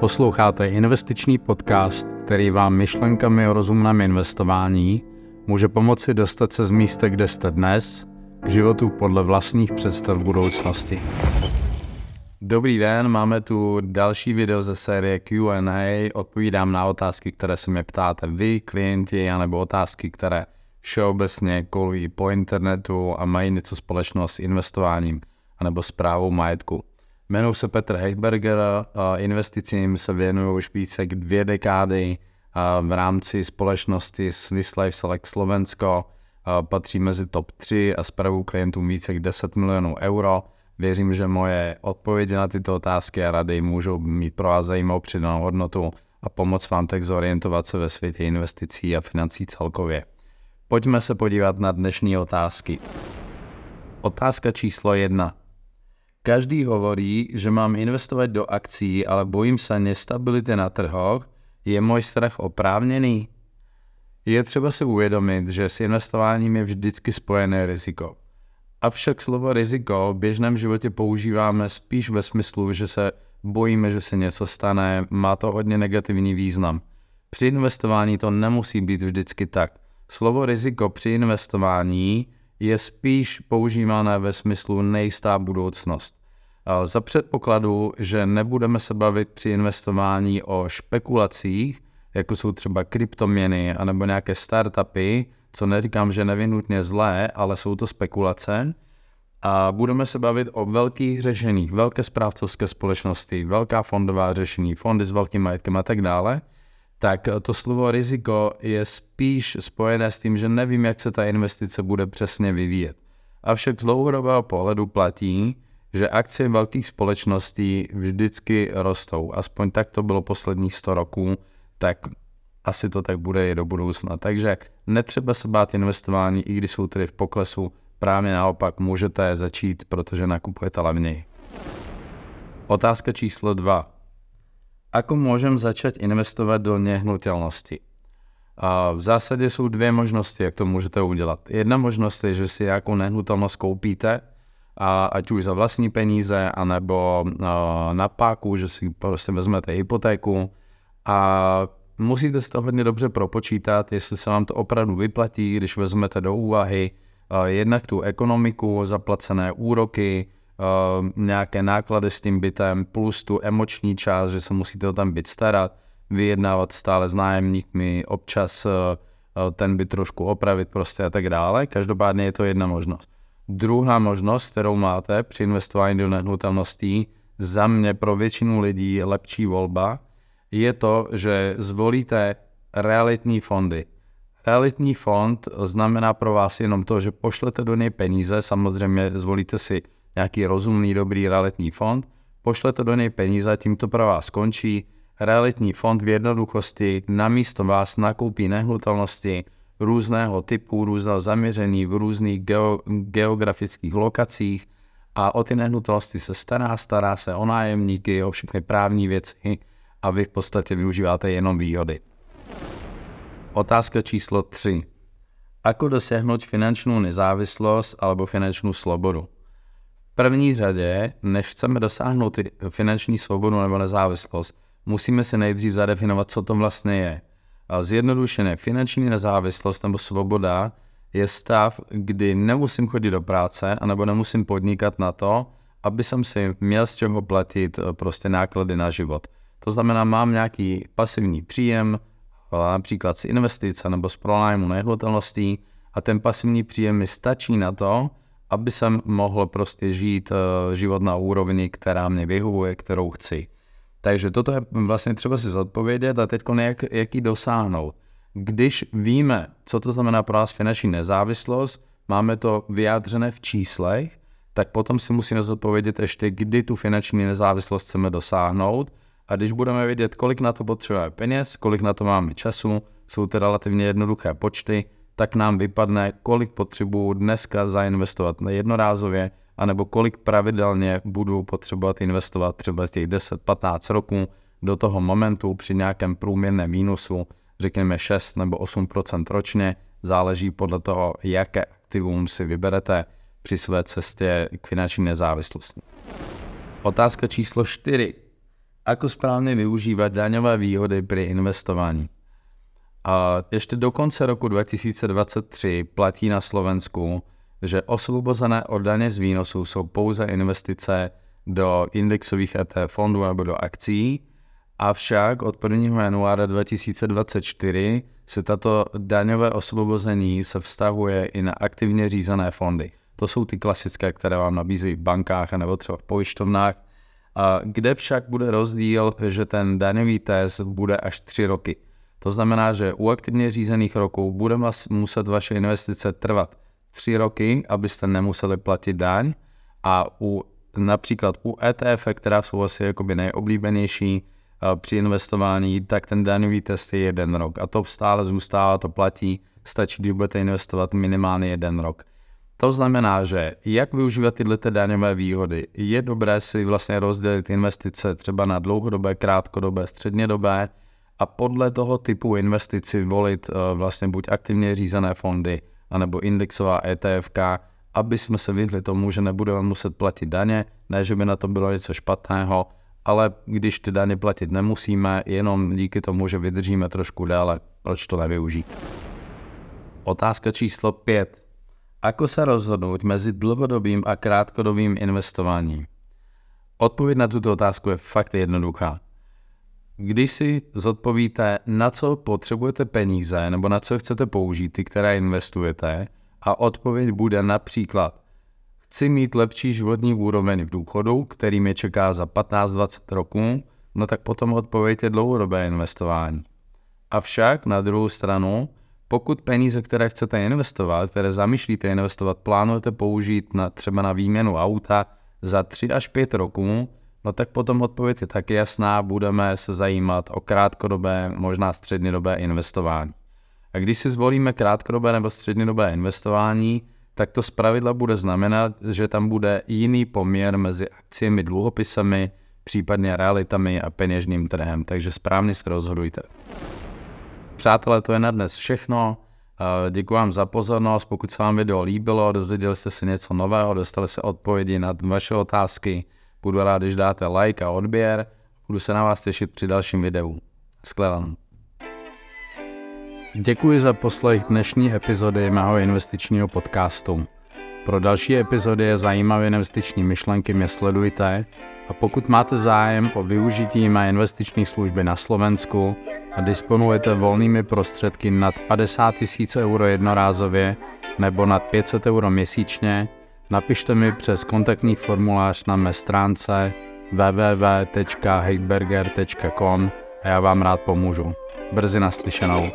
Posloucháte investiční podcast, který vám myšlenkami o rozumném investování může pomoci dostat se z místa, kde jste dnes, k životu podle vlastních představ budoucnosti. Dobrý den, máme tu další video ze série Q&A. Odpovídám na otázky, které se mě ptáte vy, klienti, anebo otázky, které všeobecně kolují po internetu a mají něco společného s investováním anebo zprávou majetku. Jmenuji se Petr Heichberger, investicím se věnuju už více jak dvě dekády v rámci společnosti Swiss Life Select Slovensko. Patří mezi top 3 a zpravu klientům více jak 10 milionů euro. Věřím, že moje odpovědi na tyto otázky a rady můžou mít pro vás zajímavou přidanou hodnotu a pomoct vám tak zorientovat se ve světě investicí a financí celkově. Pojďme se podívat na dnešní otázky. Otázka číslo jedna. Každý hovorí, že mám investovat do akcí, ale bojím se nestability na trhoch. Je můj strach oprávněný? Je třeba si uvědomit, že s investováním je vždycky spojené riziko. Avšak slovo riziko v běžném životě používáme spíš ve smyslu, že se bojíme, že se něco stane, má to hodně negativní význam. Při investování to nemusí být vždycky tak. Slovo riziko při investování je spíš používané ve smyslu nejistá budoucnost. Za předpokladu, že nebudeme se bavit při investování o špekulacích, jako jsou třeba kryptoměny anebo nějaké startupy, co neříkám, že nevinutně zlé, ale jsou to spekulace, a budeme se bavit o velkých řešeních, velké správcovské společnosti, velká fondová řešení, fondy s velkým majetkem a tak dále, tak to slovo riziko je spíš spojené s tím, že nevím, jak se ta investice bude přesně vyvíjet. Avšak z dlouhodobého pohledu platí, že akcie velkých společností vždycky rostou. Aspoň tak to bylo posledních 100 roků, tak asi to tak bude i do budoucna. Takže netřeba se bát investování, i když jsou tedy v poklesu. Právě naopak můžete začít, protože nakupujete levněji. Otázka číslo 2. Ako můžem začít investovat do nehnutelnosti? A v zásadě jsou dvě možnosti, jak to můžete udělat. Jedna možnost je, že si nějakou nehnutelnost koupíte, a ať už za vlastní peníze, anebo na páku, že si prostě vezmete hypotéku a musíte si to hodně dobře propočítat, jestli se vám to opravdu vyplatí, když vezmete do úvahy jednak tu ekonomiku, zaplacené úroky, nějaké náklady s tím bytem, plus tu emoční část, že se musíte o ten byt starat, vyjednávat stále s nájemníkmi, občas ten byt trošku opravit prostě a tak dále. Každopádně je to jedna možnost. Druhá možnost, kterou máte při investování do nehnutelností, za mě pro většinu lidí lepší volba, je to, že zvolíte realitní fondy. Realitní fond znamená pro vás jenom to, že pošlete do něj peníze, samozřejmě zvolíte si nějaký rozumný, dobrý realitní fond, pošlete do něj peníze, tím to pro vás skončí. Realitní fond v jednoduchosti namísto vás nakoupí nehnutelnosti, různého typu, různého zaměření v různých geo, geografických lokacích a o ty nehnutelnosti se stará, stará se o nájemníky, o všechny právní věci a vy v podstatě využíváte jenom výhody. Otázka číslo 3. Ako dosiahnuť finančnou nezávislost alebo finančnou slobodu? První řadě, než chceme dosáhnout finanční svobodu nebo nezávislost, musíme si nejdřív zadefinovat, co to vlastně je. Zjednodušené finanční nezávislost nebo svoboda je stav, kdy nemusím chodit do práce, anebo nemusím podnikat na to, aby jsem si měl z čeho platit eh, prostě náklady na život. To znamená, mám nějaký pasivní příjem, eh, například z investice nebo z pronájmu nehnutelností a ten pasivní příjem mi stačí na to, aby jsem mohl prostě žít eh, život na úrovni, která mě vyhovuje, kterou chci. Takže toto je vlastně třeba si zodpovědět a teď jak, jak ji dosáhnout. Když víme, co to znamená pro nás finanční nezávislost, máme to vyjádřené v číslech, tak potom si musíme zodpovědět ještě, kdy tu finanční nezávislost chceme dosáhnout. A když budeme vědět, kolik na to potřebujeme peněz, kolik na to máme času, jsou to relativně jednoduché počty, tak nám vypadne, kolik potřebuju dneska zainvestovat na jednorázově anebo kolik pravidelně budu potřebovat investovat třeba z těch 10-15 roků do toho momentu při nějakém průměrném mínusu, řekněme 6 nebo 8% ročně, záleží podle toho, jaké aktivum si vyberete při své cestě k finanční nezávislosti. Otázka číslo 4. Ako správně využívat daňové výhody při investování. A ještě do konce roku 2023 platí na Slovensku, že osvobozené od daně z výnosů jsou pouze investice do indexových ETF fondů nebo do akcí, avšak od 1. januára 2024 se tato daňové osvobození se vztahuje i na aktivně řízené fondy. To jsou ty klasické, které vám nabízí v bankách nebo třeba v pojišťovnách, kde však bude rozdíl, že ten daňový test bude až 3 roky. To znamená, že u aktivně řízených roků bude muset vaše investice trvat 3 roky, abyste nemuseli platit daň a u například u ETF, která jsou asi jakoby nejoblíbenější při investování, tak ten daňový test je jeden rok a to stále zůstává, to platí, stačí, když budete investovat minimálně jeden rok. To znamená, že jak využívat tyhle daňové výhody? Je dobré si vlastně rozdělit investice třeba na dlouhodobé, krátkodobé, střednědobé a podle toho typu investici volit eh, vlastně buď aktivně řízené fondy, anebo indexová ETF, aby jsme se vyhli tomu, že nebudeme muset platit daně, ne, že by na to bylo něco špatného, ale když ty daně platit nemusíme, jenom díky tomu, že vydržíme trošku déle, proč to nevyužít? Otázka číslo 5. Ako se rozhodnout mezi dlouhodobým a krátkodobým investováním? Odpověď na tuto otázku je fakt jednoduchá. Když si zodpovíte, na co potřebujete peníze nebo na co chcete použít, ty, které investujete, a odpověď bude například chci mít lepší životní úroveň v důchodu, který mě čeká za 15-20 roků, no tak potom odpověď je dlouhodobé investování. Avšak na druhou stranu, pokud peníze, které chcete investovat, které zamýšlíte investovat, plánujete použít na, třeba na výměnu auta za 3 až 5 roků, no tak potom odpověď je taky jasná, budeme se zajímat o krátkodobé, možná střednědobé investování. A když si zvolíme krátkodobé nebo střednědobé investování, tak to zpravidla bude znamenat, že tam bude jiný poměr mezi akciemi, dluhopisami, případně realitami a peněžním trhem, takže správně se rozhodujte. Přátelé, to je na dnes všechno. Děkuji vám za pozornost. Pokud se vám video líbilo, dozvěděli jste se něco nového, dostali se odpovědi na vaše otázky, budu rád, když dáte like a odběr. Budu se na vás těšit při dalším videu. Skledanou. Děkuji za poslech dnešní epizody mého investičního podcastu. Pro další epizody a zajímavé investiční myšlenky mě sledujte a pokud máte zájem o využití mé investiční služby na Slovensku a disponujete volnými prostředky nad 50 000 euro jednorázově nebo nad 500 euro měsíčně, napište mi přes kontaktní formulář na mé stránce www.heidberger.com a já vám rád pomůžu. Brzy naslyšenou.